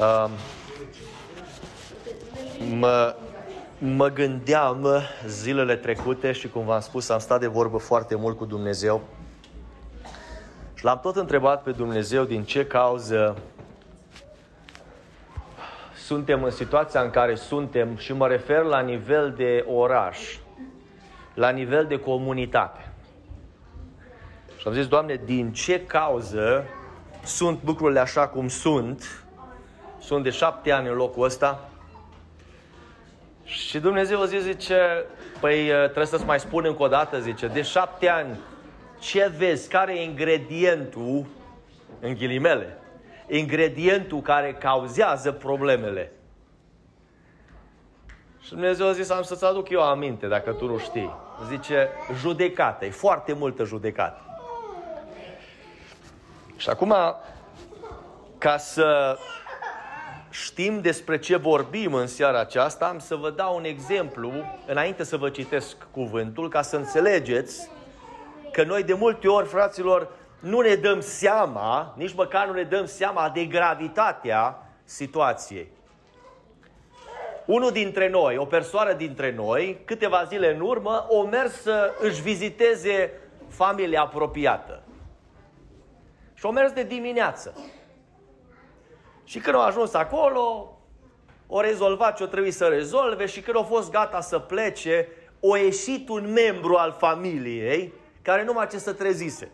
Uh, mă, mă gândeam zilele trecute și cum v-am spus, am stat de vorbă foarte mult cu Dumnezeu și l-am tot întrebat pe Dumnezeu din ce cauză suntem în situația în care suntem și mă refer la nivel de oraș, la nivel de comunitate. Și am zis, Doamne, din ce cauză sunt lucrurile așa cum sunt? Sunt de șapte ani în locul ăsta. Și Dumnezeu zis, zice, păi trebuie să-ți mai spun încă o dată, zice, de șapte ani, ce vezi, care e ingredientul, în ghilimele, ingredientul care cauzează problemele? Și Dumnezeu a zis, am să-ți aduc eu aminte, dacă tu nu știi. Zice, judecată, e foarte multă judecată. Și acum, ca să știm despre ce vorbim în seara aceasta, am să vă dau un exemplu, înainte să vă citesc cuvântul, ca să înțelegeți că noi de multe ori, fraților, nu ne dăm seama, nici măcar nu ne dăm seama de gravitatea situației. Unul dintre noi, o persoană dintre noi, câteva zile în urmă, o mers să își viziteze familia apropiată. Și o mers de dimineață. Și când au ajuns acolo, o rezolvat ce-o trebuie să rezolve și când au fost gata să plece, o ieșit un membru al familiei care numai ce să trezise.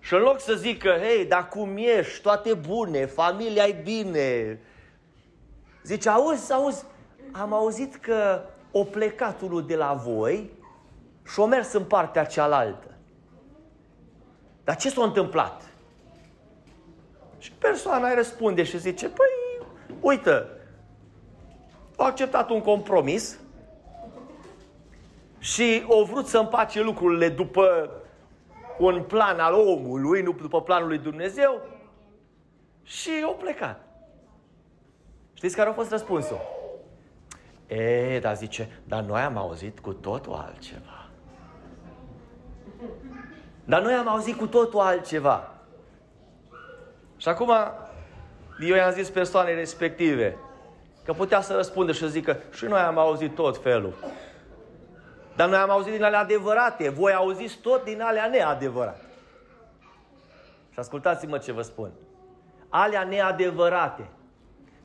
Și în loc să zică, hei, dar cum ești, toate bune, familia e bine, zice, auzi, auzi, am auzit că o plecat unul de la voi și o mers în partea cealaltă. Dar ce s-a întâmplat? Și persoana îi răspunde și zice, păi, uite, au acceptat un compromis și au vrut să împace lucrurile după un plan al omului, nu după planul lui Dumnezeu și au plecat. Știți care a fost răspunsul? E, dar zice, dar noi am auzit cu totul altceva. Dar noi am auzit cu totul altceva. Și acum, eu i-am zis persoanei respective că putea să răspundă și să zică și noi am auzit tot felul. Dar noi am auzit din alea adevărate, voi auziți tot din alea neadevărate. Și ascultați-mă ce vă spun. Alea neadevărate,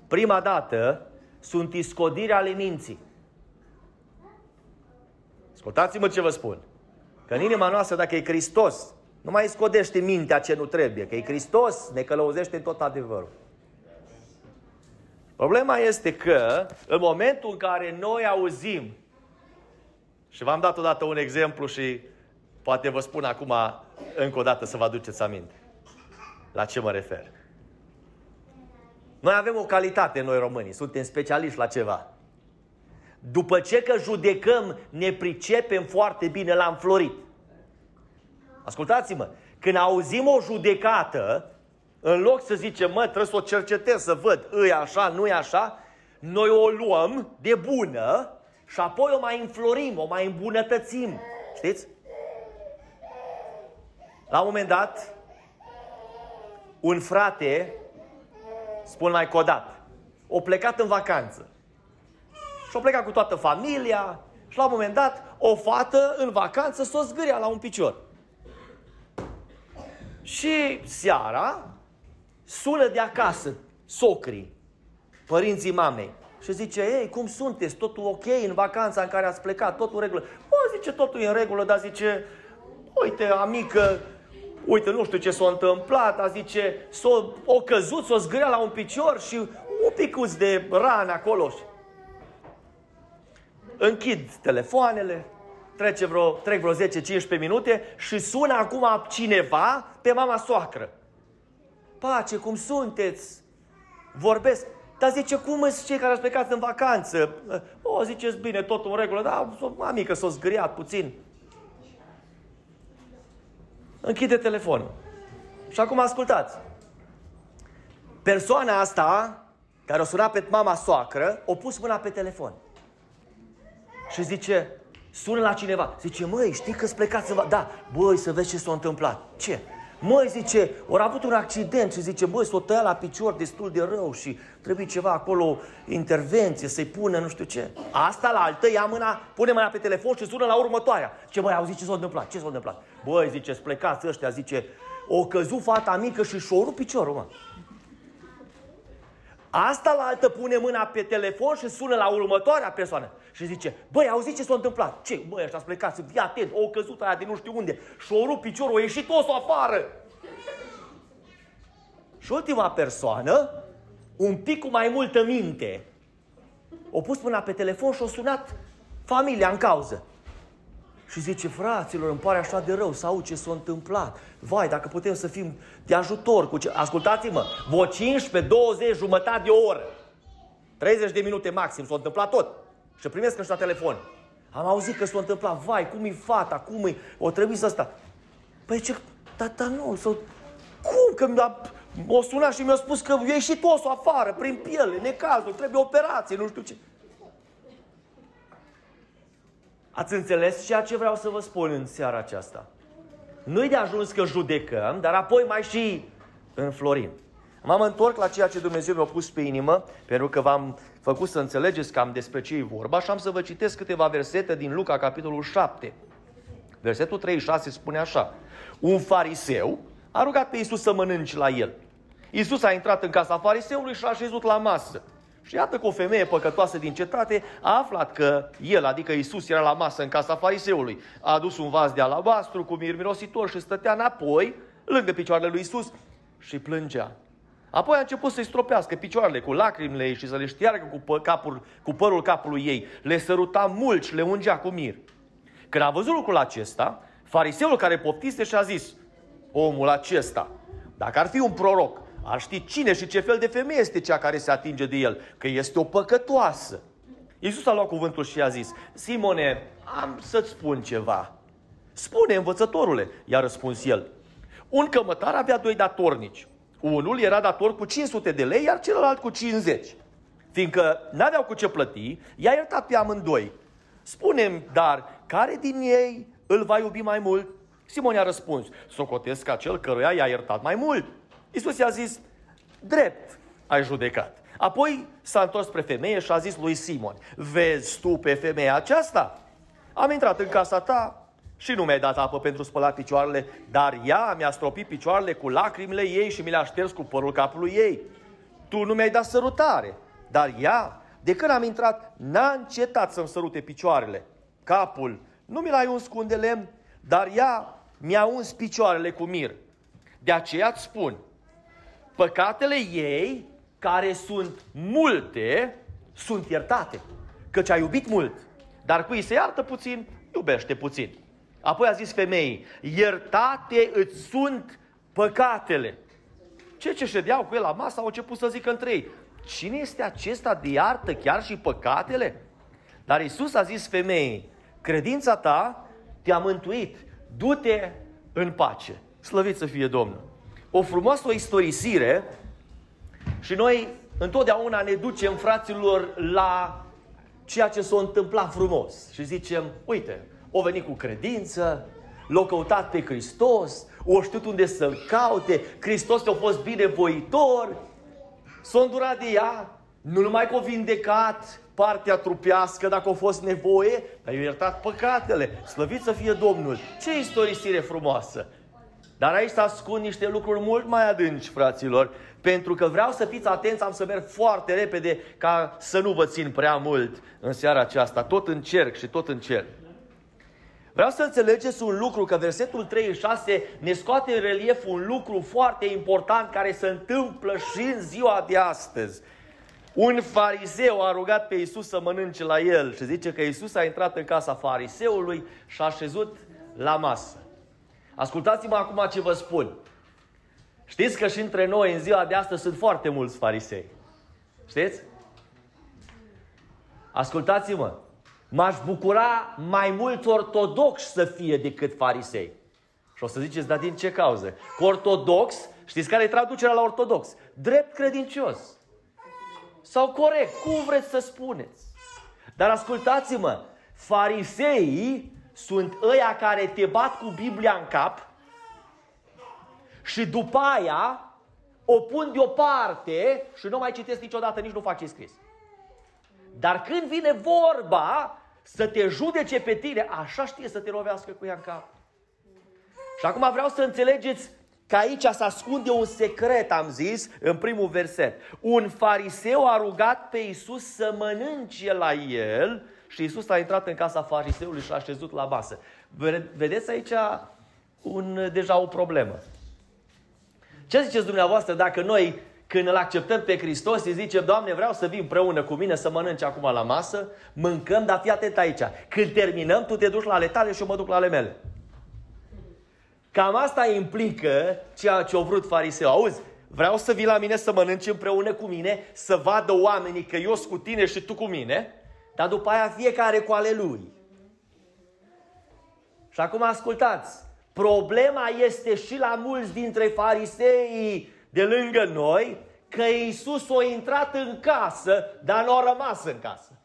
prima dată, sunt iscodiri ale minții. Ascultați-mă ce vă spun. Că în inima noastră, dacă e Hristos, nu mai scodește mintea ce nu trebuie, că e Hristos, ne călăuzește în tot adevărul. Problema este că în momentul în care noi auzim, și v-am dat odată un exemplu și poate vă spun acum încă o dată să vă aduceți aminte la ce mă refer. Noi avem o calitate, noi românii, suntem specialiști la ceva. După ce că judecăm, ne pricepem foarte bine la înflorit. Ascultați-mă, când auzim o judecată, în loc să zicem, mă, trebuie să o cercetez, să văd, îi așa, nu e așa, noi o luăm de bună și apoi o mai înflorim, o mai îmbunătățim. Știți? La un moment dat, un frate, spun mai codat, o plecat în vacanță. Și o plecat cu toată familia și la un moment dat, o fată în vacanță s-o zgâria la un picior. Și seara sună de acasă socrii, părinții mamei. Și zice, ei, cum sunteți? Totul ok în vacanța în care ați plecat? Totul în regulă? Bă, zice, totul e în regulă, dar zice, uite, amică, uite, nu știu ce s-a întâmplat, dar zice, s-o, o căzut, s-o zgârea la un picior și un picuț de rană acolo. Închid telefoanele, trece vreo, trec vreo 10-15 minute și sună acum cineva pe mama soacră. Pace, cum sunteți? Vorbesc. Dar zice, cum sunt cei care ați plecat în vacanță? O, ziceți bine, totul în regulă, dar mică s-o zgâriat puțin. Închide telefonul. Și acum ascultați. Persoana asta, care o suna pe mama soacră, o pus mâna pe telefon. Și zice, sună la cineva. Zice, măi, știi că-ți plecați în... Da, băi, să vezi ce s-a întâmplat. Ce? Măi, zice, ori avut un accident și zice, băi, s-o tăia la picior destul de rău și trebuie ceva acolo, intervenție, să-i pună nu știu ce. Asta la altă, ia mâna, pune mâna pe telefon și sună la următoarea. Ce băi, auzi ce s-a întâmplat? Ce s-a întâmplat? Băi, zice, plecați ăștia, zice, o căzut fata mică și și-o piciorul, mă. Asta la altă pune mâna pe telefon și sună la următoarea persoană și zice, băi, auzi ce s-a întâmplat? Ce? Băi, ăștia plecat, fii atent, o căzut aia de nu știu unde și-o rupt piciorul, a ieșit osul afară. Și ultima persoană, un pic cu mai multă minte, o pus mâna pe telefon și-a sunat familia în cauză. Și zice, fraților, îmi pare așa de rău să aud ce s-a întâmplat. Vai, dacă putem să fim de ajutor cu ce... Ascultați-mă, vă 15, 20, jumătate de oră. 30 de minute maxim, s-a întâmplat tot. Și primesc ăștia telefon. Am auzit că s-a întâmplat, vai, cum e fata, cum e, o trebuie să sta. Păi ce, tata nu, sau... Cum că mi-a, o sunat și mi-a spus că e ieșit osul afară, prin piele, necazul, trebuie operație, nu știu ce. Ați înțeles ceea ce vreau să vă spun în seara aceasta? Nu-i de ajuns că judecăm, dar apoi mai și înflorim. M-am întors la ceea ce Dumnezeu mi-a pus pe inimă, pentru că v-am făcut să înțelegeți cam despre ce e vorba și am să vă citesc câteva versete din Luca, capitolul 7. Versetul 36 spune așa. Un fariseu a rugat pe Iisus să mănânci la el. Iisus a intrat în casa fariseului și a șezut la masă. Și iată că o femeie păcătoasă din cetate a aflat că el, adică Isus, era la masă în casa fariseului. A adus un vas de alabastru cu mir mirositor și stătea înapoi, lângă picioarele lui Isus și plângea. Apoi a început să-i stropească picioarele cu lacrimile ei și să le șteargă cu, capul, cu părul capului ei. Le săruta mult și le ungea cu mir. Când a văzut lucrul acesta, fariseul care poftise și-a zis, omul acesta, dacă ar fi un proroc, ar ști cine și ce fel de femeie este cea care se atinge de el, că este o păcătoasă. Iisus a luat cuvântul și a zis, Simone, am să-ți spun ceva. Spune, învățătorule, i-a răspuns el. Un cămătar avea doi datornici. Unul era dator cu 500 de lei, iar celălalt cu 50. Fiindcă n-aveau cu ce plăti, i-a iertat pe amândoi. Spunem, dar care din ei îl va iubi mai mult? Simon i-a răspuns, socotesc acel căruia i-a iertat mai mult. Iisus i-a zis, drept ai judecat. Apoi s-a întors spre femeie și a zis lui Simon, vezi tu pe femeia aceasta? Am intrat în casa ta și nu mi-ai dat apă pentru spălat picioarele, dar ea mi-a stropit picioarele cu lacrimile ei și mi le-a șters cu părul capului ei. Tu nu mi-ai dat sărutare, dar ea, de când am intrat, n-a încetat să-mi sărute picioarele. Capul nu mi l-ai uns cu un de lemn, dar ea mi-a uns picioarele cu mir. De aceea îți spun, păcatele ei, care sunt multe, sunt iertate. Căci a iubit mult, dar cui se iartă puțin, iubește puțin. Apoi a zis femeii, iertate îți sunt păcatele. Cei ce ședeau cu el la masă au început să zică între ei, cine este acesta de iartă chiar și păcatele? Dar Isus a zis femeii, credința ta te-a mântuit, du-te în pace. Slăvit să fie Domnul o frumoasă istorisire și noi întotdeauna ne ducem, fraților, la ceea ce s-a întâmplat frumos. Și zicem, uite, o venit cu credință, l-a căutat pe Hristos, o știut unde să-L caute, Hristos a fost binevoitor, s-a îndurat de ea, nu numai că a vindecat partea trupească dacă a fost nevoie, dar i-a iertat păcatele. Slăvit să fie Domnul! Ce istorisire frumoasă! Dar aici se ascund niște lucruri mult mai adânci, fraților, pentru că vreau să fiți atenți, am să merg foarte repede ca să nu vă țin prea mult în seara aceasta. Tot încerc și tot încerc. Vreau să înțelegeți un lucru, că versetul 36 ne scoate în relief un lucru foarte important care se întâmplă și în ziua de astăzi. Un fariseu a rugat pe Isus să mănânce la el și zice că Isus a intrat în casa fariseului și a șezut la masă. Ascultați-mă acum ce vă spun. Știți că și între noi în ziua de astăzi sunt foarte mulți farisei. Știți? Ascultați-mă. M-aș bucura mai mult ortodox să fie decât farisei. Și o să ziceți, dar din ce cauză? Că ortodox, știți care e traducerea la ortodox? Drept credincios. Sau corect, cum vreți să spuneți. Dar ascultați-mă, fariseii sunt ăia care te bat cu Biblia în cap și după aia o pun deoparte și nu mai citesc niciodată, nici nu fac ce scris. Dar când vine vorba să te judece pe tine, așa știe să te lovească cu ea în cap. Și acum vreau să înțelegeți că aici se ascunde un secret, am zis, în primul verset. Un fariseu a rugat pe Isus să mănânce la el și Isus a intrat în casa fariseului și a așezut la masă. Vedeți aici un, deja o problemă. Ce ziceți dumneavoastră dacă noi, când îl acceptăm pe Hristos, îi zicem, Doamne, vreau să vii împreună cu mine să mănânci acum la masă, mâncăm, dar fii atent aici. Când terminăm, tu te duci la ale tale și eu mă duc la ale mele. Cam asta implică ceea ce au vrut fariseu. Auzi, vreau să vii la mine să mănânci împreună cu mine, să vadă oamenii că eu sunt cu tine și tu cu mine, dar după aia fiecare cu ale lui. Și acum ascultați, problema este și la mulți dintre farisei de lângă noi, că Iisus a intrat în casă, dar nu a rămas în casă.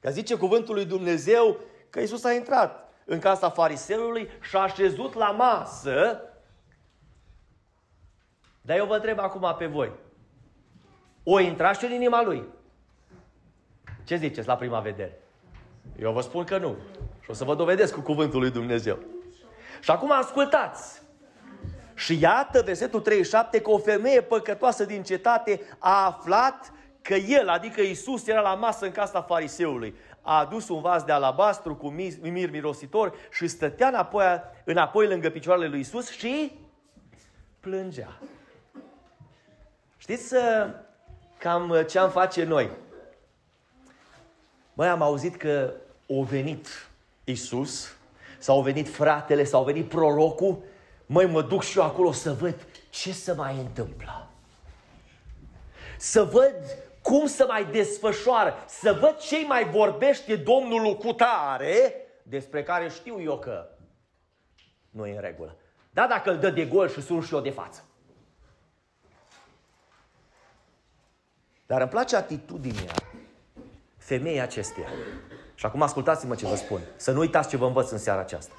Că zice cuvântul lui Dumnezeu că Iisus a intrat în casa fariseului și a așezut la masă. Dar eu vă întreb acum pe voi. O intra și în inima lui. Ce ziceți la prima vedere? Eu vă spun că nu. Și o să vă dovedesc cu cuvântul lui Dumnezeu. Și acum ascultați. Și iată, versetul 37, că o femeie păcătoasă din cetate a aflat că el, adică Isus, era la masă în casa fariseului a adus un vas de alabastru cu mir mirositor și stătea înapoi, înapoi lângă picioarele lui Isus și plângea. Știți uh, cam uh, ce am face noi? Mai am auzit că a venit Isus, sau a venit fratele, sau a venit prorocul, măi, mă duc și eu acolo să văd ce se mai întâmplă. Să văd cum să mai desfășoară, să văd ce mai vorbește Domnul cu tare, despre care știu eu că nu e în regulă. Da, dacă îl dă de gol și sun și eu de față. Dar îmi place atitudinea femeii acesteia. Și acum ascultați-mă ce vă spun. Să nu uitați ce vă învăț în seara aceasta.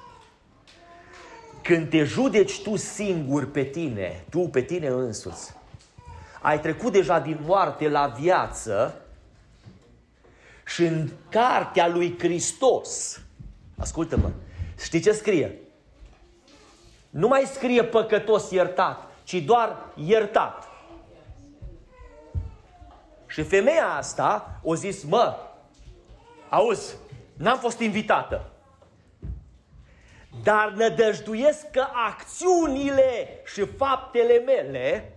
Când te judeci tu singur pe tine, tu pe tine însuți, ai trecut deja din moarte la viață și în cartea lui Hristos, ascultă-mă, știi ce scrie? Nu mai scrie păcătos iertat, ci doar iertat. Și femeia asta o zis, mă, auzi, n-am fost invitată. Dar nădăjduiesc că acțiunile și faptele mele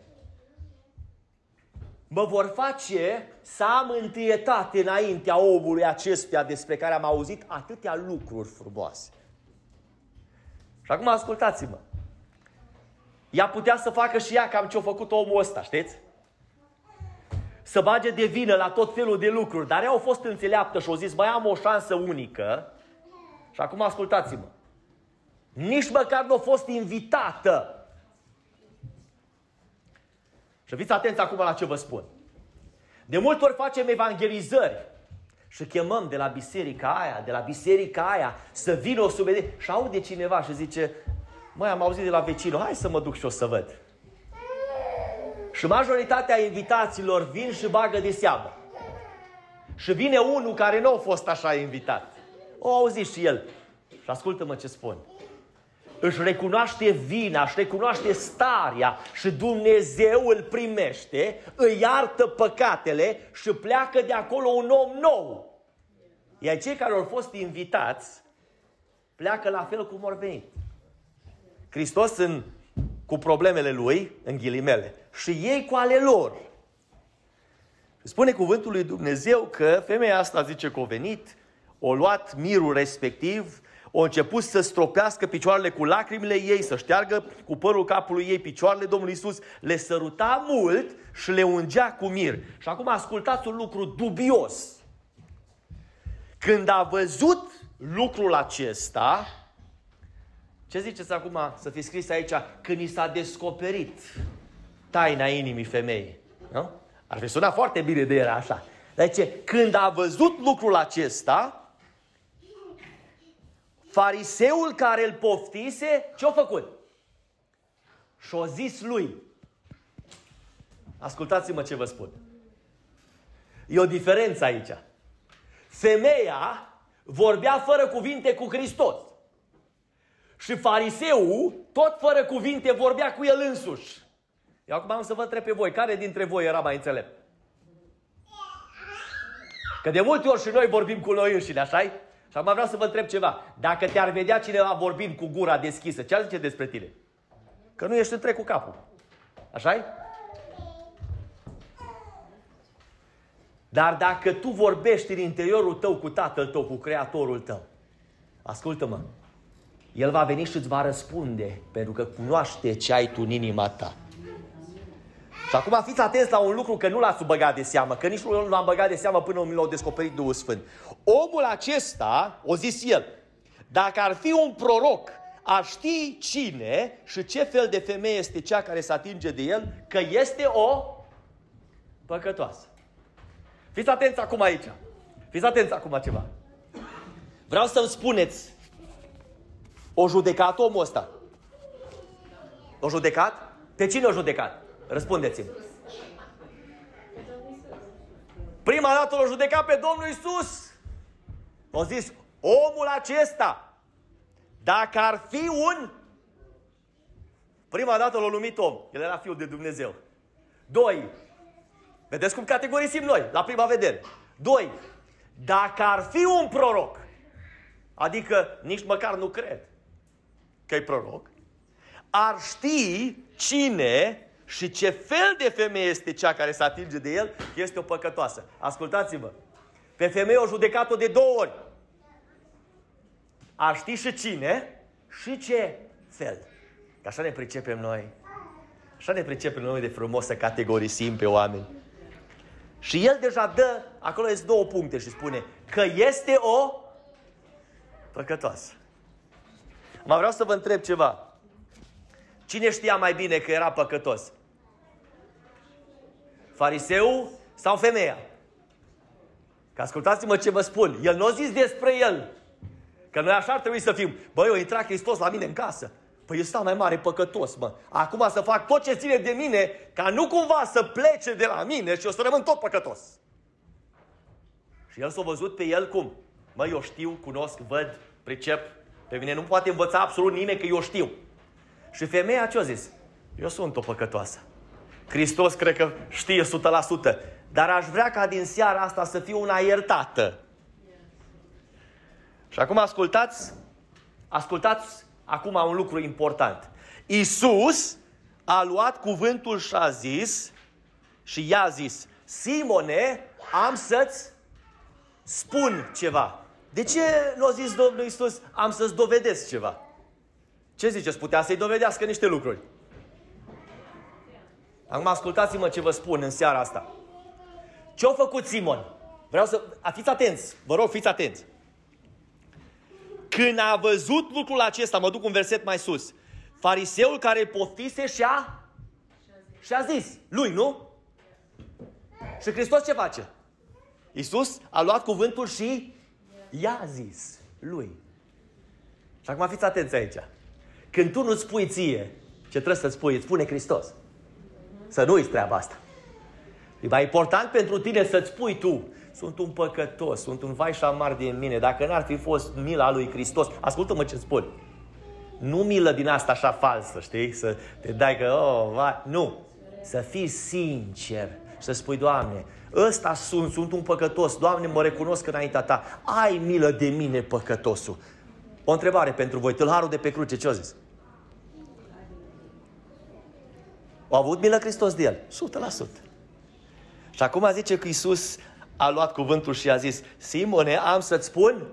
mă vor face să am întâietate înaintea omului acestuia despre care am auzit atâtea lucruri frumoase. Și acum ascultați-mă. Ea putea să facă și ea cam ce-a făcut omul ăsta, știți? Să bage de vină la tot felul de lucruri, dar ea a fost înțeleaptă și a zis, mai am o șansă unică. Și acum ascultați-mă. Nici măcar nu a fost invitată și fiți atenți acum la ce vă spun. De multe ori facem evangelizări și chemăm de la biserica aia, de la biserica aia, să vină o subedie și aude cineva și zice, măi, am auzit de la vecinul, hai să mă duc și o să văd. Și majoritatea invitaților vin și bagă de seamă. Și vine unul care nu a fost așa invitat. O auzi și el. Și ascultă-mă ce spun își recunoaște vina, își recunoaște starea și Dumnezeu îl primește, îi iartă păcatele și pleacă de acolo un om nou. Iar cei care au fost invitați pleacă la fel cum au venit. Hristos în, cu problemele lui, în ghilimele, și ei cu ale lor. Spune cuvântul lui Dumnezeu că femeia asta zice că a venit, o luat mirul respectiv, o început să stropească picioarele cu lacrimile ei, să șteargă cu părul capului ei picioarele Domnului Isus, le săruta mult și le ungea cu mir. Și acum ascultați un lucru dubios. Când a văzut lucrul acesta, ce ziceți acum să fi scris aici? Când i s-a descoperit taina inimii femeii. Nu? Ar fi sunat foarte bine de era așa. Deci, când a văzut lucrul acesta, Fariseul care îl poftise, ce-a făcut? și o zis lui, ascultați-mă ce vă spun. E o diferență aici. Femeia vorbea fără cuvinte cu Hristos. Și fariseul, tot fără cuvinte, vorbea cu el însuși. Eu acum am să vă întreb pe voi, care dintre voi era mai înțelept? Că de multe ori și noi vorbim cu noi înșine, așa -i? Și acum vreau să vă întreb ceva. Dacă te-ar vedea cineva vorbind cu gura deschisă, ce ar zice despre tine? Că nu ești întreg cu capul. așa -i? Dar dacă tu vorbești în interiorul tău cu tatăl tău, cu creatorul tău, ascultă-mă, el va veni și îți va răspunde, pentru că cunoaște ce ai tu în inima ta. Și acum fiți atenți la un lucru că nu l-ați băgat de seamă, că nici nu l-am băgat de seamă până mi l-au descoperit Duhul Sfânt. Omul acesta, o zis el, dacă ar fi un proroc, ar ști cine și ce fel de femeie este cea care se atinge de el, că este o păcătoasă. Fiți atenți acum aici. Fiți atenți acum ceva. Vreau să-mi spuneți o judecat omul ăsta. O judecat? Pe cine o judecat? Răspundeți-mi. Prima dată l-a judecat pe Domnul Isus. O zis, omul acesta, dacă ar fi un... Prima dată l-a numit om. El era fiul de Dumnezeu. Doi, vedeți cum categorisim noi, la prima vedere. Doi, dacă ar fi un proroc, adică nici măcar nu cred că e proroc, ar ști cine și ce fel de femeie este cea care se atinge de el, este o păcătoasă. Ascultați-vă. Pe femeie o judecat-o de două ori. Ar ști și cine și ce fel. Că așa ne pricepem noi. Așa ne pricepem noi de frumos să categorisim pe oameni. Și el deja dă, acolo este două puncte și spune că este o păcătoasă. Mă vreau să vă întreb ceva. Cine știa mai bine că era păcătos? Fariseu sau femeia? Că ascultați-mă ce vă spun. El nu a zis despre el. Că noi așa ar trebui să fim. Băi, eu intra Hristos la mine în casă. Păi eu stau mai mare păcătos, mă. Acum să fac tot ce ține de mine, ca nu cumva să plece de la mine și eu să rămân tot păcătos. Și el s-a văzut pe el cum? Mă, eu știu, cunosc, văd, pricep. Pe mine nu poate învăța absolut nimeni că eu știu. Și femeia ce a zis? Eu sunt o păcătoasă. Hristos cred că știe 100%. Dar aș vrea ca din seara asta să fiu una iertată. Și acum ascultați, ascultați acum un lucru important. Isus a luat cuvântul și a zis, și i-a zis, Simone, am să-ți spun ceva. De ce nu a zis Domnul Isus, am să-ți dovedesc ceva? Ce ziceți? Putea să-i dovedească niște lucruri. Acum ascultați-mă ce vă spun în seara asta. Ce a făcut Simon? Vreau să... Fiți atenți, vă rog, fiți atenți. Când a văzut lucrul acesta, mă duc un verset mai sus, fariseul care îl poftise și-a și-a zis, lui, nu? Și Hristos ce face? Iisus a luat cuvântul și i-a zis lui. Și acum fiți atenți aici. Când tu nu spui ție ce trebuie să spui, îți spune Hristos. Să nu uiți treaba asta. E mai important pentru tine să-ți spui tu, sunt un păcătos, sunt un vai și amar din mine, dacă n-ar fi fost mila lui Hristos, ascultă-mă ce spun. Nu milă din asta așa falsă, știi? Să te dai că, oh, vai. Nu. Să fii sincer și să spui, Doamne, ăsta sunt, sunt un păcătos, Doamne, mă recunosc înaintea Ta, ai milă de mine, păcătosul. O întrebare pentru voi, tâlharul de pe cruce, ce-o zis? A avut milă Hristos de el. 100%. Și acum zice că Iisus a luat cuvântul și a zis, Simone, am să-ți spun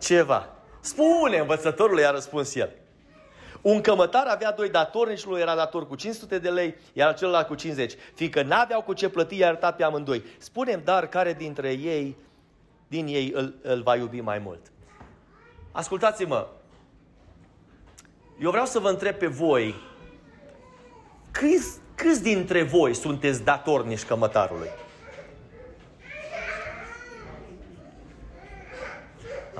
ceva. Spune, învățătorul i-a răspuns el. Un cămătar avea doi datori, nici nu era dator cu 500 de lei, iar celălalt cu 50. Fiindcă n-aveau cu ce plăti, i-a iertat pe amândoi. Spunem, dar, care dintre ei, din ei îl, îl va iubi mai mult? Ascultați-mă, eu vreau să vă întreb pe voi, câți, câți dintre voi sunteți datornici cămătarului?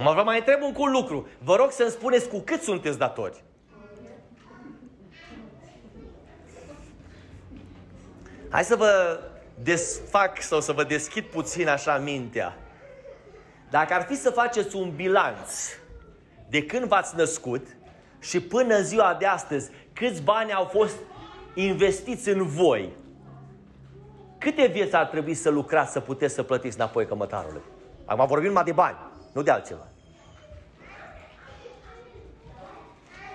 Mă vă mai întreb un lucru. Vă rog să-mi spuneți cu cât sunteți datori. Hai să vă desfac sau să vă deschid puțin așa mintea. Dacă ar fi să faceți un bilanț de când v-ați născut și până în ziua de astăzi, câți bani au fost investiți în voi, câte vieți ar trebui să lucrați să puteți să plătiți înapoi cămătarului? Acum vorbim numai de bani, nu de altceva.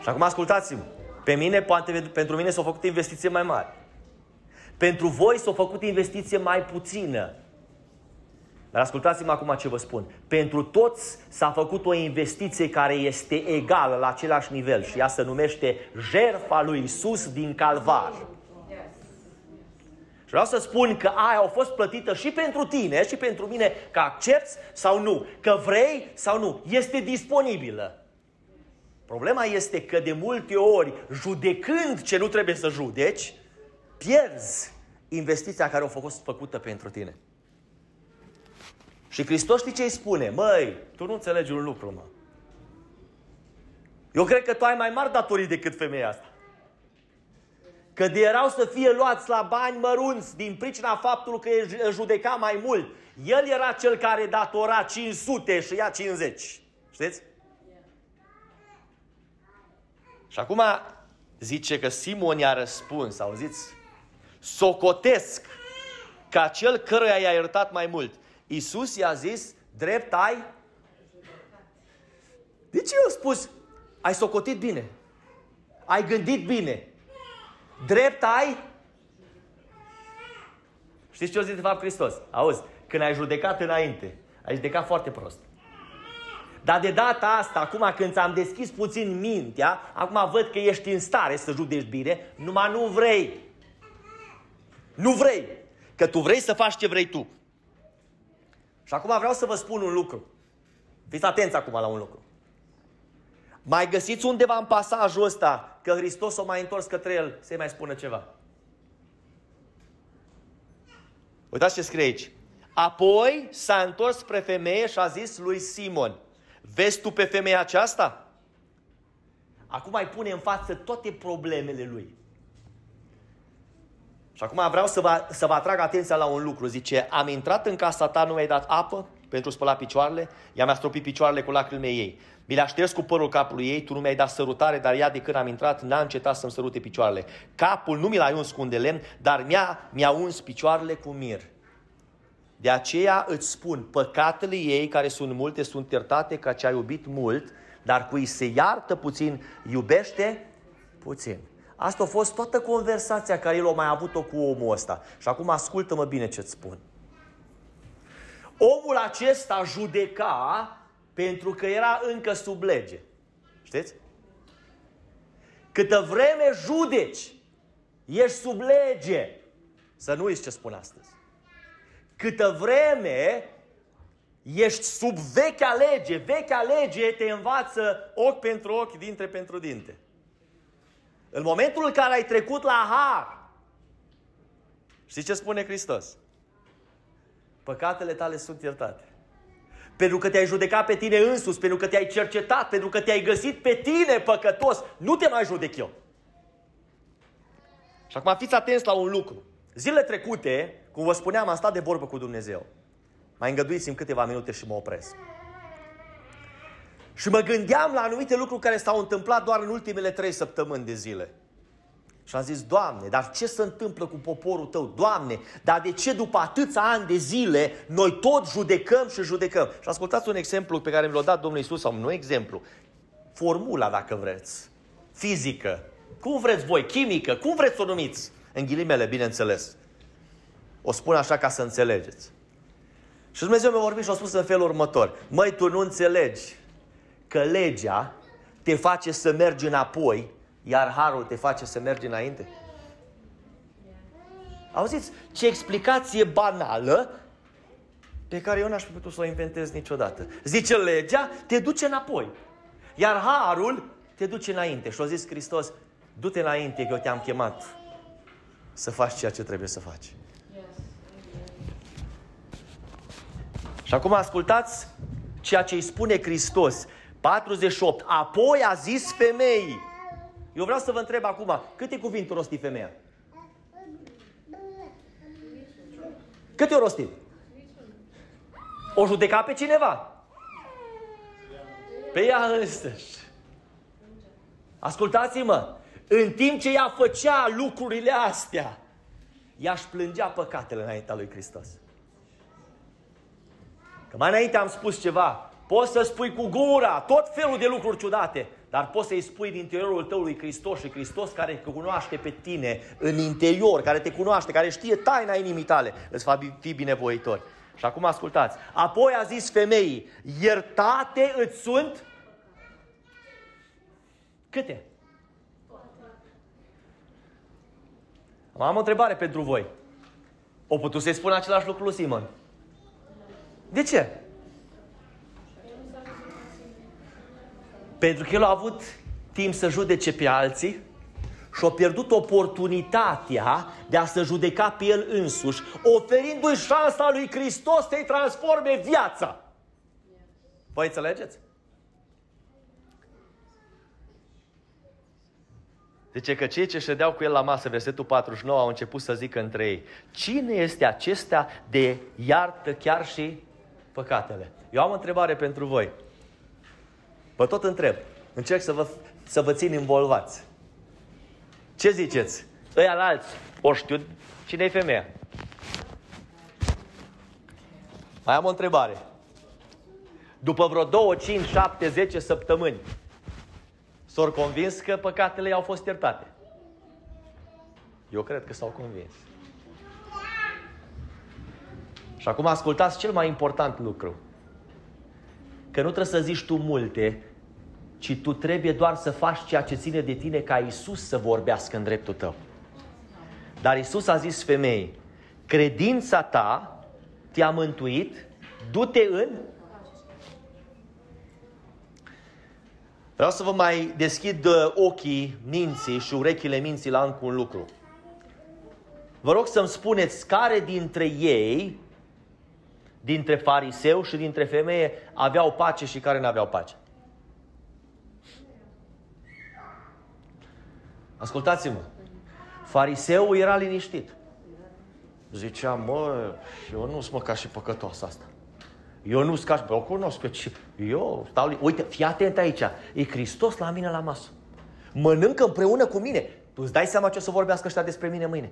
Și acum ascultați-mă. Pe mine, poate, pentru mine s-au făcut investiție mai mari. Pentru voi s-a făcut investiție mai puțină. Dar ascultați-mă acum ce vă spun. Pentru toți s-a făcut o investiție care este egală la același nivel și ea se numește jertfa lui Isus din Calvar. Și vreau să spun că aia a fost plătită și pentru tine și pentru mine, că accepti sau nu, că vrei sau nu, este disponibilă. Problema este că de multe ori, judecând ce nu trebuie să judeci, pierzi investiția care a fost făcută pentru tine. Și Hristos știi ce îi spune? Măi, tu nu înțelegi un lucru, mă. Eu cred că tu ai mai mari datorii decât femeia asta. Că de erau să fie luați la bani mărunți din pricina faptului că îl judeca mai mult. El era cel care datora 500 și ia 50. Știți? Și acum zice că Simon i-a răspuns, auziți? Socotesc ca cel căruia i-a iertat mai mult. Iisus i-a zis, drept ai? De ce eu spus, ai socotit bine? Ai gândit bine? Drept ai? Știți ce o zis de fapt Hristos? Auzi, când ai judecat înainte, ai judecat foarte prost. Dar de data asta, acum când ți-am deschis puțin mintea, acum văd că ești în stare să judeci bine, numai nu vrei. Nu vrei. Că tu vrei să faci ce vrei tu. Și acum vreau să vă spun un lucru. Fiți atenți acum la un lucru. Mai găsiți undeva în pasajul ăsta că Hristos o mai întors către el să-i mai spună ceva. Uitați ce scrie aici. Apoi s-a întors spre femeie și a zis lui Simon, vezi tu pe femeia aceasta? Acum mai pune în față toate problemele lui. Și acum vreau să vă, să vă atrag atenția la un lucru. Zice, am intrat în casa ta, nu mi-ai dat apă pentru spăla picioarele, ea mi-a stropit picioarele cu lacrimile ei. Mi le-a șters cu părul capului ei, tu nu mi-ai dat sărutare, dar ea de când am intrat n-a încetat să-mi sărute picioarele. Capul nu mi l-a uns cu un de lemn, dar mi-a, mi-a uns picioarele cu mir. De aceea îți spun, păcatele ei, care sunt multe, sunt iertate ca ce ai iubit mult, dar cui se iartă puțin, iubește puțin. Asta a fost toată conversația care el a mai avut-o cu omul ăsta. Și acum ascultă-mă bine ce-ți spun. Omul acesta judeca pentru că era încă sub lege. Știți? Câtă vreme judeci, ești sub lege. Să nu uiți ce spun astăzi. Câtă vreme ești sub vechea lege, vechea lege te învață ochi pentru ochi, dintre pentru dinte. În momentul în care ai trecut la har, știi ce spune Hristos? Păcatele tale sunt iertate. Pentru că te-ai judecat pe tine însuți, pentru că te-ai cercetat, pentru că te-ai găsit pe tine păcătos, nu te mai judec eu. Și acum fiți atenți la un lucru. Zilele trecute, cum vă spuneam, am stat de vorbă cu Dumnezeu. Mai îngăduiți-mi câteva minute și mă opresc. Și mă gândeam la anumite lucruri care s-au întâmplat doar în ultimele trei săptămâni de zile. Și am zis, Doamne, dar ce se întâmplă cu poporul Tău? Doamne, dar de ce după atâția ani de zile noi tot judecăm și judecăm? Și ascultați un exemplu pe care mi l-a dat Domnul Isus, sau nu exemplu, formula dacă vreți, fizică, cum vreți voi, chimică, cum vreți să o numiți, în ghilimele, bineînțeles. O spun așa ca să înțelegeți. Și Dumnezeu mi-a vorbit și a spus în felul următor. Măi, tu nu înțelegi că legea te face să mergi înapoi, iar harul te face să mergi înainte? Auziți, ce explicație banală pe care eu n-aș fi putut să o inventez niciodată. Zice legea, te duce înapoi. Iar harul te duce înainte. Și a zis Hristos, du-te înainte că eu te-am chemat să faci ceea ce trebuie să faci. Și acum ascultați ceea ce îi spune Hristos. 48. Apoi a zis femeii. Eu vreau să vă întreb acum, câte cuvinte rosti femeia? Câte ori rostit? O judeca pe cineva? Pe ea însăși. Ascultați-mă, în timp ce ea făcea lucrurile astea, ea își plângea păcatele înaintea lui Hristos. Că mai înainte am spus ceva, poți să spui cu gura tot felul de lucruri ciudate, dar poți să-i spui din interiorul tău lui Hristos și Hristos care te cunoaște pe tine în interior, care te cunoaște, care știe taina inimii tale, îți va fi binevoitor. Și acum ascultați. Apoi a zis femeii, iertate îți sunt? Câte? Am o întrebare pentru voi. O putut să-i spun același lucru lui Simon? De ce? Pentru că el a avut timp să judece pe alții și a pierdut oportunitatea de a se judeca pe el însuși, oferindu-i șansa lui Hristos să-i transforme viața. Voi înțelegeți? Zice că cei ce ședeau cu el la masă, versetul 49, au început să zică între ei, cine este acesta de iartă chiar și păcatele? Eu am o întrebare pentru voi. Vă tot întreb. Încerc să vă, să vă țin involvați. Ce ziceți? Ăia la alți. O știu cine e femeia. Mai am o întrebare. După vreo 2, 5, 7, 10 săptămâni, s-au convins că păcatele i-au fost iertate. Eu cred că s-au convins. Și acum ascultați cel mai important lucru. Că nu trebuie să zici tu multe, ci tu trebuie doar să faci ceea ce ține de tine ca Isus să vorbească în dreptul tău. Dar Isus a zis femeii, credința ta te-a mântuit, du-te în... Vreau să vă mai deschid uh, ochii minții și urechile minții la încă un lucru. Vă rog să-mi spuneți care dintre ei, dintre fariseu și dintre femeie, aveau pace și care nu aveau pace. Ascultați-mă. Fariseul era liniștit. Zicea, mă, eu nu sunt mă ca și păcătos asta. Eu nu sunt ca și... Eu cunosc pe ce... Eu stau... Li... Uite, fii atent aici. E Hristos la mine la masă. Mănâncă împreună cu mine. Tu îți dai seama ce o să vorbească ăștia despre mine mâine.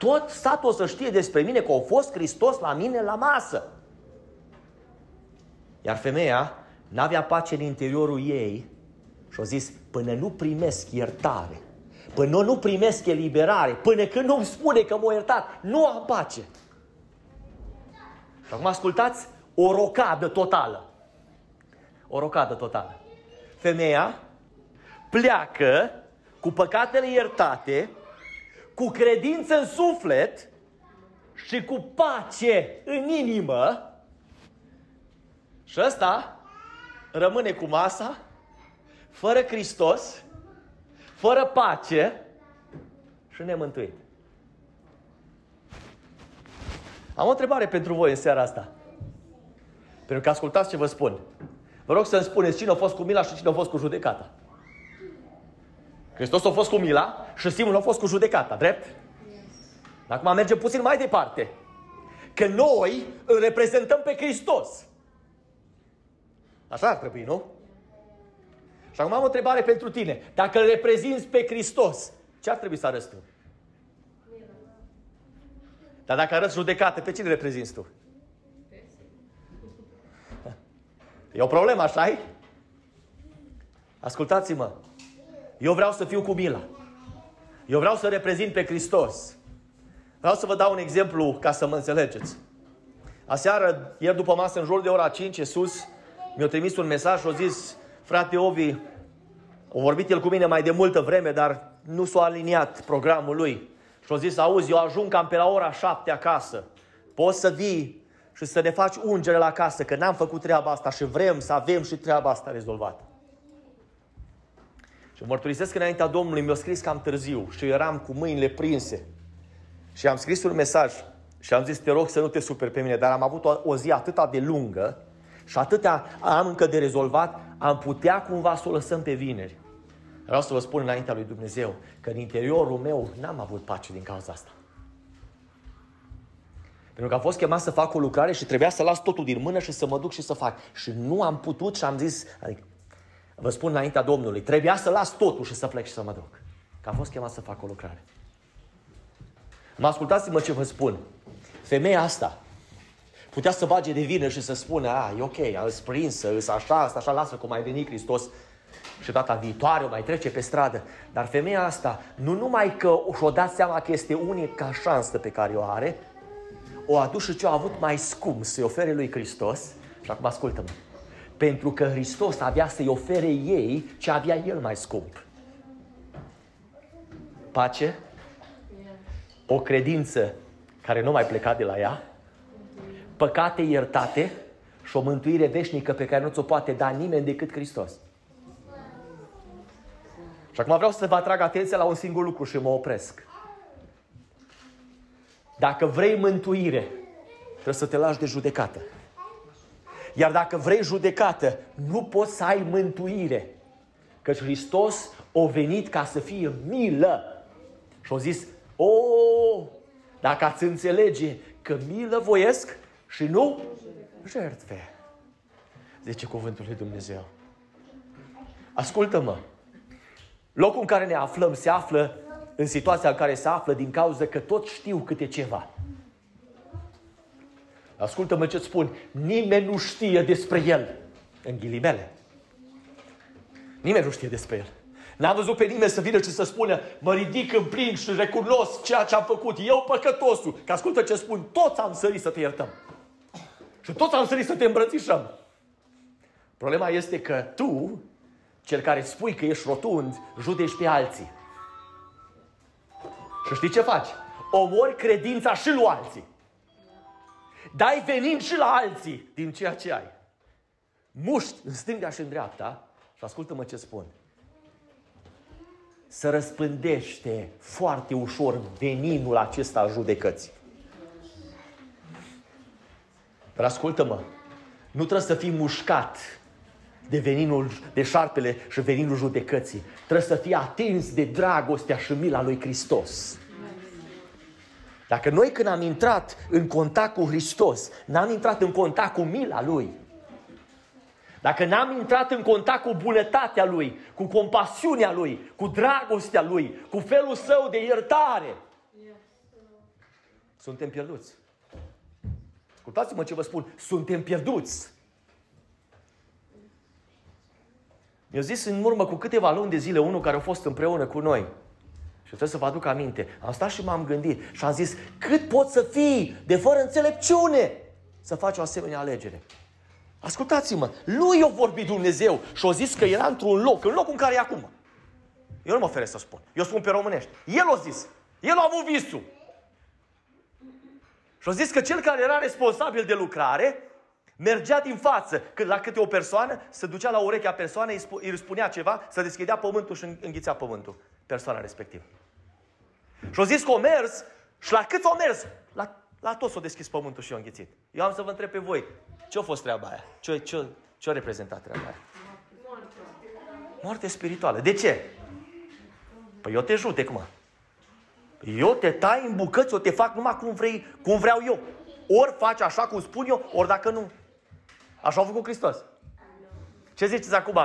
Tot statul o să știe despre mine că a fost Hristos la mine la masă. Iar femeia n-avea pace în interiorul ei și a zis, până nu primesc iertare, Până nu primesc eliberare, până când nu-mi spune că m-a iertat, nu am pace. Și acum ascultați o rocadă totală. O rocadă totală. Femeia pleacă cu păcatele iertate, cu credință în suflet și cu pace în inimă și ăsta rămâne cu masa, fără Hristos, fără pace și nemântuit. Am o întrebare pentru voi în seara asta. Pentru că ascultați ce vă spun. Vă rog să-mi spuneți cine a fost cu mila și cine a fost cu judecata. Hristos a fost cu mila și Simon a fost cu judecata, drept? Acum mergem puțin mai departe. Că noi îl reprezentăm pe Hristos. Așa ar trebui, nu? Și acum am o întrebare pentru tine. Dacă îl reprezinți pe Hristos, ce ar trebui să arăți tu? Dar dacă arăți judecată, pe cine reprezinți tu? E o problemă, așa -i? Ascultați-mă. Eu vreau să fiu cu mila. Eu vreau să reprezint pe Hristos. Vreau să vă dau un exemplu ca să mă înțelegeți. Aseară, ieri după masă, în jur de ora 5, Iisus mi-a trimis un mesaj și a zis Frate Ovi, a vorbit el cu mine mai de multă vreme, dar nu s-a aliniat programul lui. Și a zis, auzi, eu ajung cam pe la ora șapte acasă. Poți să vii și să ne faci ungere la casă, că n-am făcut treaba asta și vrem să avem și treaba asta rezolvată. Și mărturisesc că înaintea Domnului mi-a scris cam târziu și eram cu mâinile prinse. Și am scris un mesaj și am zis, te rog să nu te superi pe mine, dar am avut o, o zi atât de lungă și atâtea am încă de rezolvat, am putea cumva să o lăsăm pe vineri. Vreau să vă spun înaintea lui Dumnezeu că în interiorul meu n-am avut pace din cauza asta. Pentru că am fost chemat să fac o lucrare și trebuia să las totul din mână și să mă duc și să fac. Și nu am putut și am zis, adică, vă spun înaintea Domnului, trebuia să las totul și să plec și să mă duc. Că am fost chemat să fac o lucrare. Mă ascultați-mă ce vă spun. Femeia asta putea să bage de vină și să spună, a, e ok, am prinsă, îs așa, asta așa, lasă cum mai venit Hristos și data viitoare o mai trece pe stradă. Dar femeia asta, nu numai că și-o dat seama că este unica șansă pe care o are, o adus și ce a avut mai scump să-i ofere lui Hristos. Și acum ascultă-mă. Pentru că Hristos avea să-i ofere ei ce avea el mai scump. Pace, o credință care nu mai pleca de la ea, păcate iertate și o mântuire veșnică pe care nu ți-o poate da nimeni decât Hristos. Și acum vreau să vă atrag atenția la un singur lucru și mă opresc. Dacă vrei mântuire, trebuie să te lași de judecată. Iar dacă vrei judecată, nu poți să ai mântuire. Căci Hristos a venit ca să fie milă. Și a zis, o, dacă ați înțelege că milă voiesc și nu jertfe. Zice cuvântul lui Dumnezeu. Ascultă-mă. Locul în care ne aflăm se află în situația în care se află din cauza că tot știu câte ceva. Ascultă-mă ce spun. Nimeni nu știe despre el. În ghilimele. Nimeni nu știe despre el. N-am văzut pe nimeni să vină și să spună mă ridic în plin și recunosc ceea ce am făcut. Eu păcătosul. Că ascultă ce spun. Toți am sărit să te iertăm. Și toți am sărit să te îmbrățișăm. Problema este că tu, cel care spui că ești rotund, judeci pe alții. Și știi ce faci? Omori credința și lui alții. Dai venind și la alții din ceea ce ai. Muști în stânga și în dreapta și ascultă-mă ce spun. Să răspândește foarte ușor veninul acesta al judecății. Dar ascultă-mă, nu trebuie să fii mușcat de veninul, de șarpele și veninul judecății. Trebuie să fii atins de dragostea și mila lui Hristos. Dacă noi când am intrat în contact cu Hristos, n-am intrat în contact cu mila Lui, dacă n-am intrat în contact cu bunătatea Lui, cu compasiunea Lui, cu dragostea Lui, cu felul Său de iertare, suntem pierduți. Ascultați-mă ce vă spun, suntem pierduți. Mi-a zis în urmă cu câteva luni de zile unul care a fost împreună cu noi. Și trebuie să vă aduc aminte. Am stat și m-am gândit și am zis, cât poți să fii de fără înțelepciune să faci o asemenea alegere? Ascultați-mă, lui i-a vorbit Dumnezeu și a zis că era într-un loc, în locul în care e acum. Eu nu mă oferesc să spun. Eu spun pe românești. El a zis. El a avut visul. Și a zis că cel care era responsabil de lucrare mergea din față, când la câte o persoană, se ducea la urechea persoanei, îi spunea ceva, să deschidea pământul și înghițea pământul persoana respectivă. Și-au zis că o mers și la cât o mers, la, la toți s-a deschis pământul și o înghițit. Eu am să vă întreb pe voi, ce a fost treaba aia? Ce, ce, ce a reprezentat treaba aia? Moarte spirituală. De ce? Păi eu te judec, mă. Eu te tai în bucăți, eu te fac numai cum, vrei, cum vreau eu. Ori faci așa cum spun eu, ori dacă nu. Așa a făcut Hristos. Ce ziceți acum?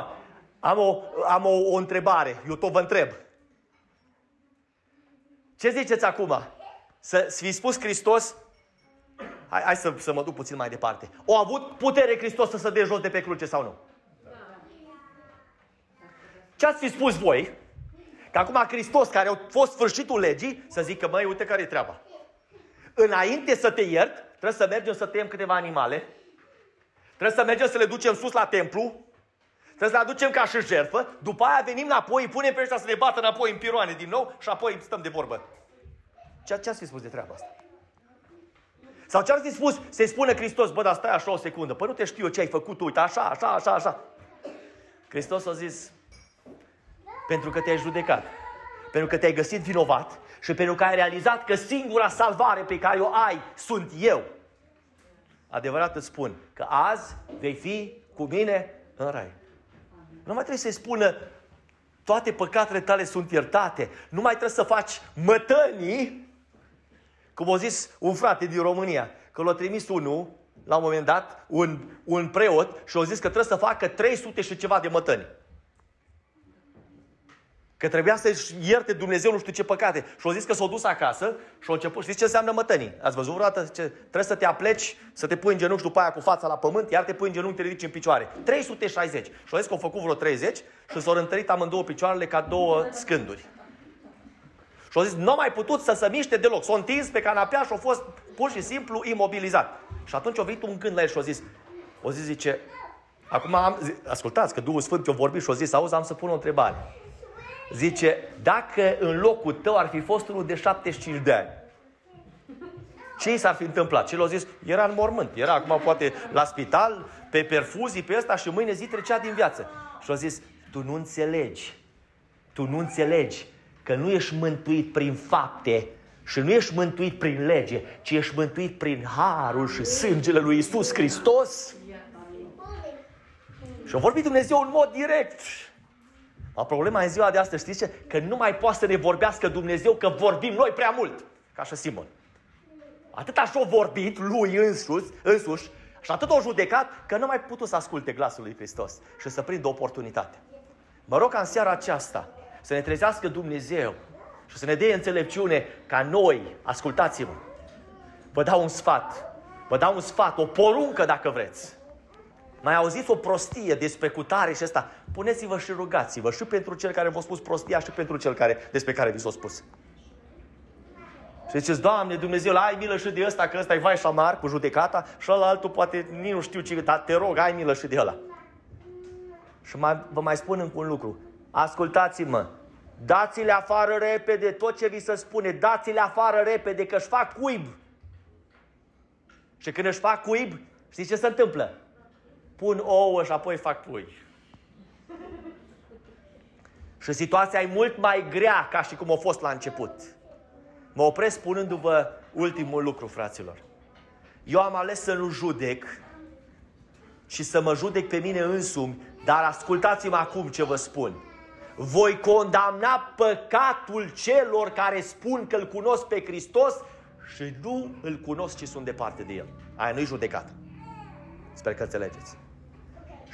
Am o, am o, o întrebare, eu tot vă întreb. Ce ziceți acum? Să, să fi spus Hristos, hai, hai să, să mă duc puțin mai departe. O avut putere Hristos să se dea jos de pe cruce sau nu? Ce ați fi spus voi? Că acum Hristos, care a fost sfârșitul legii, să zică, măi, uite care e treaba. Înainte să te iert, trebuie să mergem să tăiem câteva animale, trebuie să mergem să le ducem sus la templu, Trebuie să le aducem ca și jertfă, după aia venim înapoi, îi punem pe ăștia să ne bată înapoi în piroane din nou și apoi stăm de vorbă. Ce, ce ați fi spus de treaba asta? Sau ce ar fi spus? Să-i spună Hristos, bă, dar stai așa o secundă, păi nu te știu eu ce ai făcut, uite, așa, așa, așa, așa. Hristos a zis, pentru că te-ai judecat, pentru că te-ai găsit vinovat și pentru că ai realizat că singura salvare pe care o ai sunt eu. Adevărat îți spun că azi vei fi cu mine în rai. Nu mai trebuie să-i spună toate păcatele tale sunt iertate. Nu mai trebuie să faci mătănii, cum a zis un frate din România. că l-a trimis unul, la un moment dat, un, un preot și a zis că trebuie să facă 300 și ceva de mătăni. Că trebuia să-și ierte Dumnezeu nu știu ce păcate. Și au zis că s-au dus acasă și au început. Știți ce înseamnă mătănii? Ați văzut vreodată? Ce? Trebuie să te apleci, să te pui în genunchi după aia cu fața la pământ, iar te pui în genunchi, te ridici în picioare. 360. Și au zis că au făcut vreo 30 și s-au întărit amândouă picioarele ca două scânduri. Și au zis, nu mai putut să se miște deloc. S-au întins pe canapea și au fost pur și simplu imobilizat. Și atunci a venit un gând la el și a zis, o zis, zice, acum am, zi, ascultați că Duhul Sfânt i-a vorbit și a zis, auzi, am să pun o întrebare. Zice, dacă în locul tău ar fi fost unul de 75 de ani, ce i s-ar fi întâmplat? Ce l-a zis? Era în mormânt. Era acum poate la spital, pe perfuzii, pe ăsta și mâine zi trecea din viață. Și a zis, tu nu înțelegi. Tu nu înțelegi că nu ești mântuit prin fapte și nu ești mântuit prin lege, ci ești mântuit prin harul și sângele lui Isus Hristos. Și a vorbit Dumnezeu în mod direct. A problema în ziua de astăzi, știți ce? Că nu mai poate să ne vorbească Dumnezeu că vorbim noi prea mult. Ca și Simon. Atât așa a vorbit lui însuși, însuși și atât a judecat că nu mai putut să asculte glasul lui Hristos și să prindă oportunitate. Mă rog ca în seara aceasta să ne trezească Dumnezeu și să ne dea înțelepciune ca noi, ascultați-mă, vă dau un sfat, vă dau un sfat, o poruncă dacă vreți. Mai auziți o prostie despre cutare și asta? Puneți-vă și rugați-vă și pentru cel care v-a spus prostia și pentru cel care, despre care vi s-a spus. Și ziceți, Doamne, Dumnezeu, ai milă și de ăsta, că ăsta e vai și șamar cu judecata și ăla altul poate nici nu știu ce, dar te rog, ai milă și de ăla. Și mai, vă mai spun încă un lucru. Ascultați-mă, dați-le afară repede tot ce vi se spune, dați-le afară repede că își fac cuib. Și când își fac cuib, știți ce se întâmplă? Pun ouă și apoi fac pui. Și situația e mult mai grea ca și cum a fost la început. Mă opresc spunându-vă ultimul lucru, fraților. Eu am ales să nu judec și să mă judec pe mine însumi, dar ascultați-mă acum ce vă spun. Voi condamna păcatul celor care spun că îl cunosc pe Hristos și nu îl cunosc, ci sunt departe de el. Aia nu-i judecat. Sper că înțelegeți.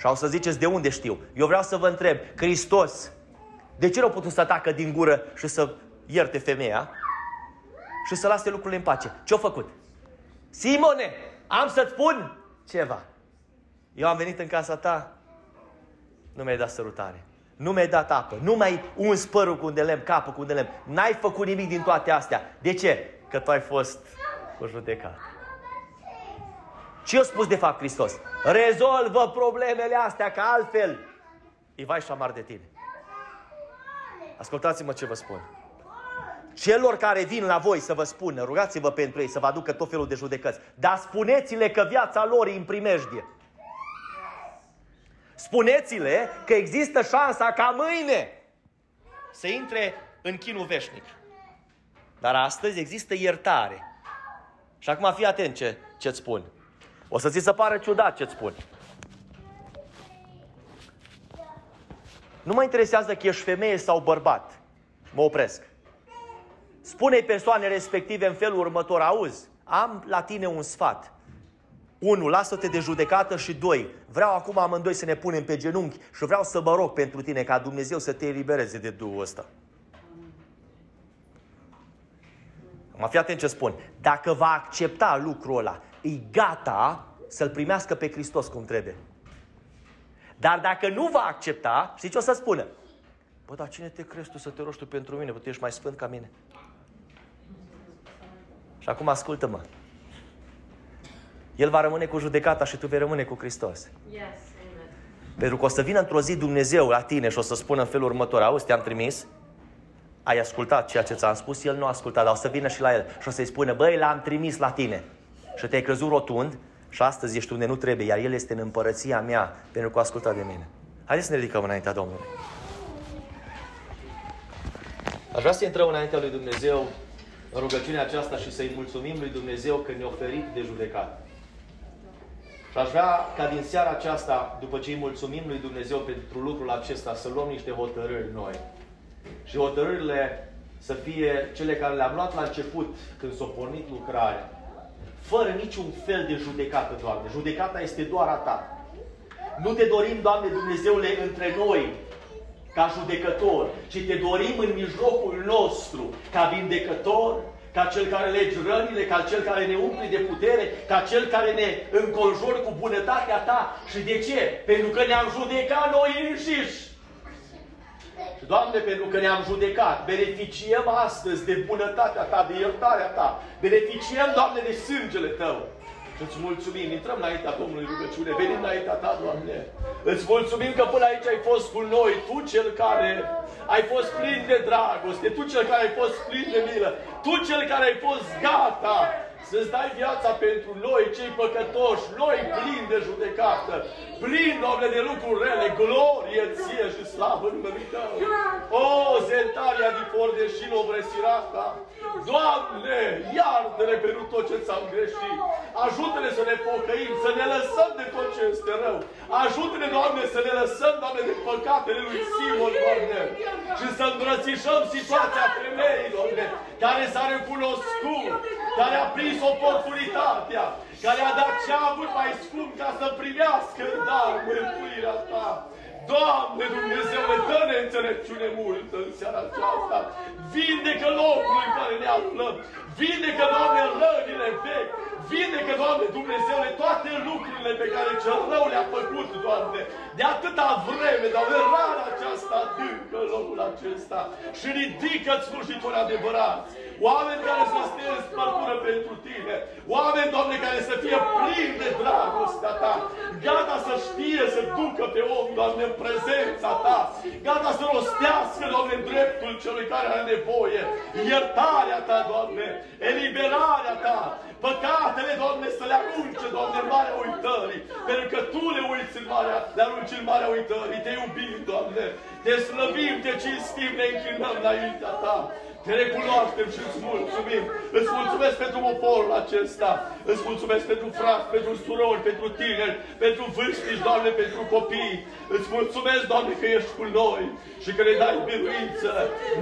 Și au să ziceți de unde știu. Eu vreau să vă întreb, Hristos, de ce nu a putut să atacă din gură și să ierte femeia și să lase lucrurile în pace? Ce-a făcut? Simone, am să-ți spun ceva. Eu am venit în casa ta, nu mi-ai dat sărutare. Nu mi-ai dat apă, nu mi-ai uns părul cu un de lemn, capul cu un de lemn. N-ai făcut nimic din toate astea. De ce? Că tu ai fost cu judecat. Ce a spus de fapt Hristos? Rezolvă problemele astea, că altfel îi vai și șamar de tine. Ascultați-mă ce vă spun. Celor care vin la voi să vă spună, rugați-vă pentru ei să vă aducă tot felul de judecăți, dar spuneți-le că viața lor e în primejdie. Spuneți-le că există șansa ca mâine să intre în chinul veșnic. Dar astăzi există iertare. Și acum fii atent ce, ce-ți spun. O să ți se pară ciudat ce-ți spun. Nu mă interesează că ești femeie sau bărbat. Mă opresc. Spune persoane respective în felul următor, auzi, am la tine un sfat. Unu, lasă-te de judecată și doi, vreau acum amândoi să ne punem pe genunchi și vreau să mă rog pentru tine ca Dumnezeu să te elibereze de duul ăsta. Mă fi atent ce spun. Dacă va accepta lucrul ăla, e gata să-L primească pe Hristos cum trebuie. Dar dacă nu va accepta, știți ce o să spună? Bă, dar cine te crezi tu să te rogi tu pentru mine? Bă, tu ești mai sfânt ca mine. Și acum ascultă-mă. El va rămâne cu judecata și tu vei rămâne cu Hristos. Yes, Pentru că o să vină într-o zi Dumnezeu la tine și o să spună în felul următor, auzi, te-am trimis, ai ascultat ceea ce ți-am spus, el nu a ascultat, dar o să vină și la el și o să-i spună, băi, l-am trimis la tine. Și te-ai crezut rotund și astăzi ești unde nu trebuie, iar el este în împărăția mea pentru că a ascultat de mine. Haideți să ne ridicăm înaintea Domnului. Aș vrea să intrăm înaintea lui Dumnezeu în rugăciunea aceasta și să-i mulțumim lui Dumnezeu că ne-a oferit de judecat. Și aș vrea ca din seara aceasta, după ce îi mulțumim lui Dumnezeu pentru lucrul acesta, să luăm niște hotărâri noi. Și hotărârile să fie cele care le-am luat la început, când s-a pornit lucrarea. Fără niciun fel de judecată, Doamne. Judecata este doar a Ta. Nu te dorim, Doamne Dumnezeule, între noi, ca judecător, ci te dorim în mijlocul nostru, ca vindecător, ca cel care legi rănile, ca cel care ne umple de putere, ca cel care ne înconjură cu bunătatea ta. Și de ce? Pentru că ne-am judecat noi înșiși. Și, Doamne, pentru că ne-am judecat, beneficiem astăzi de bunătatea Ta, de iertarea Ta, beneficiem, Doamne, de sângele Tău. Și îți mulțumim, intrăm înaintea Domnului rugăciune, venim înaintea Ta, Doamne. Îți mulțumim că până aici ai fost cu noi, Tu cel care ai fost plin de dragoste, Tu cel care ai fost plin de milă, Tu cel care ai fost gata să-ți dai viața pentru noi, cei păcătoși, noi plini de judecată, plini, Doamne, de lucruri rele, glorie ție și slavă numele Tău. O, zentaria di de și novresirata, Doamne, iartă-ne pentru tot ce ți-am greșit. Ajută-ne să ne pocăim, să ne lăsăm de tot ce este rău. Ajută-ne, Doamne, să ne lăsăm, Doamne, de păcatele lui Simon, Doamne. Și să îmbrățișăm situația femeii, Doamne, care s-a recunoscut, care a prins oportunitatea, care a dat ce a avut mai scump ca să primească în dar mântuirea ta. Doamne Dumnezeule, dă-ne înțelepciune multă în seara aceasta. Vindecă locul în care ne aflăm. Vindecă, Doamne, rănile vechi. Vindecă, Doamne Dumnezeule, toate lucrurile pe care cel rău le-a făcut, Doamne. De atâta vreme, Doamne, rana aceasta adâncă în locul acesta. Și ridică-ți slujitori adevărați. Oameni care să stea în spărtură pentru Tine. Oameni, Doamne, care să fie plini de dragostea Ta. Gata să știe să ducă pe om, Doamne, în prezența Ta. Gata să rostească, Doamne, dreptul celui care are nevoie. Iertarea Ta, Doamne, eliberarea Ta, păcatele, Doamne, să le arunce, Doamne, în marea uitării. Pentru că Tu le uiți în marea, le arunci în marea uitării. Te iubim, Doamne, te slăvim, te cinstim, ne închinăm înaintea Ta. Te recunoaștem și îți mulțumim. Îți mulțumesc pentru poporul acesta. Îți mulțumesc pentru frați, pentru surori, pentru tineri, pentru vârstnici, Doamne, pentru copii. Îți mulțumesc, Doamne, că ești cu noi și că ne dai biruință.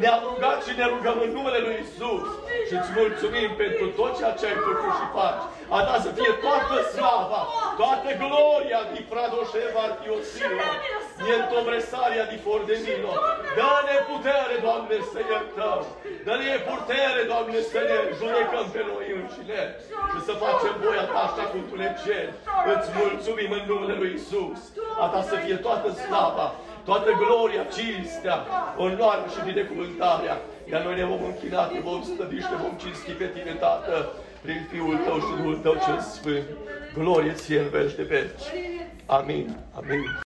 Ne-am rugat și ne rugăm în numele Lui Isus. Și îți mulțumim pentru tot ceea ce ai făcut și faci. A ta să fie toată slava, toată gloria di Fradoșeva Artiosino, nientovresaria di Fordenino. Dă-ne putere, Doamne, să iertăm. Dă-ne putere, Doamne, să ne judecăm pe noi înșine și să facem voia Ta așa cum Tu ne ceri. Îți mulțumim în numele Lui Isus. A Ta să fie toată slava, toată gloria, cinstea, onoarea și binecuvântarea. Iar noi ne vom închina, te vom stădi și te vom cinsti pe Tine, Tată, prin Fiul Tău și Duhul Tău cel Sfânt. Glorie ție în veci de veci. Amin. Amin.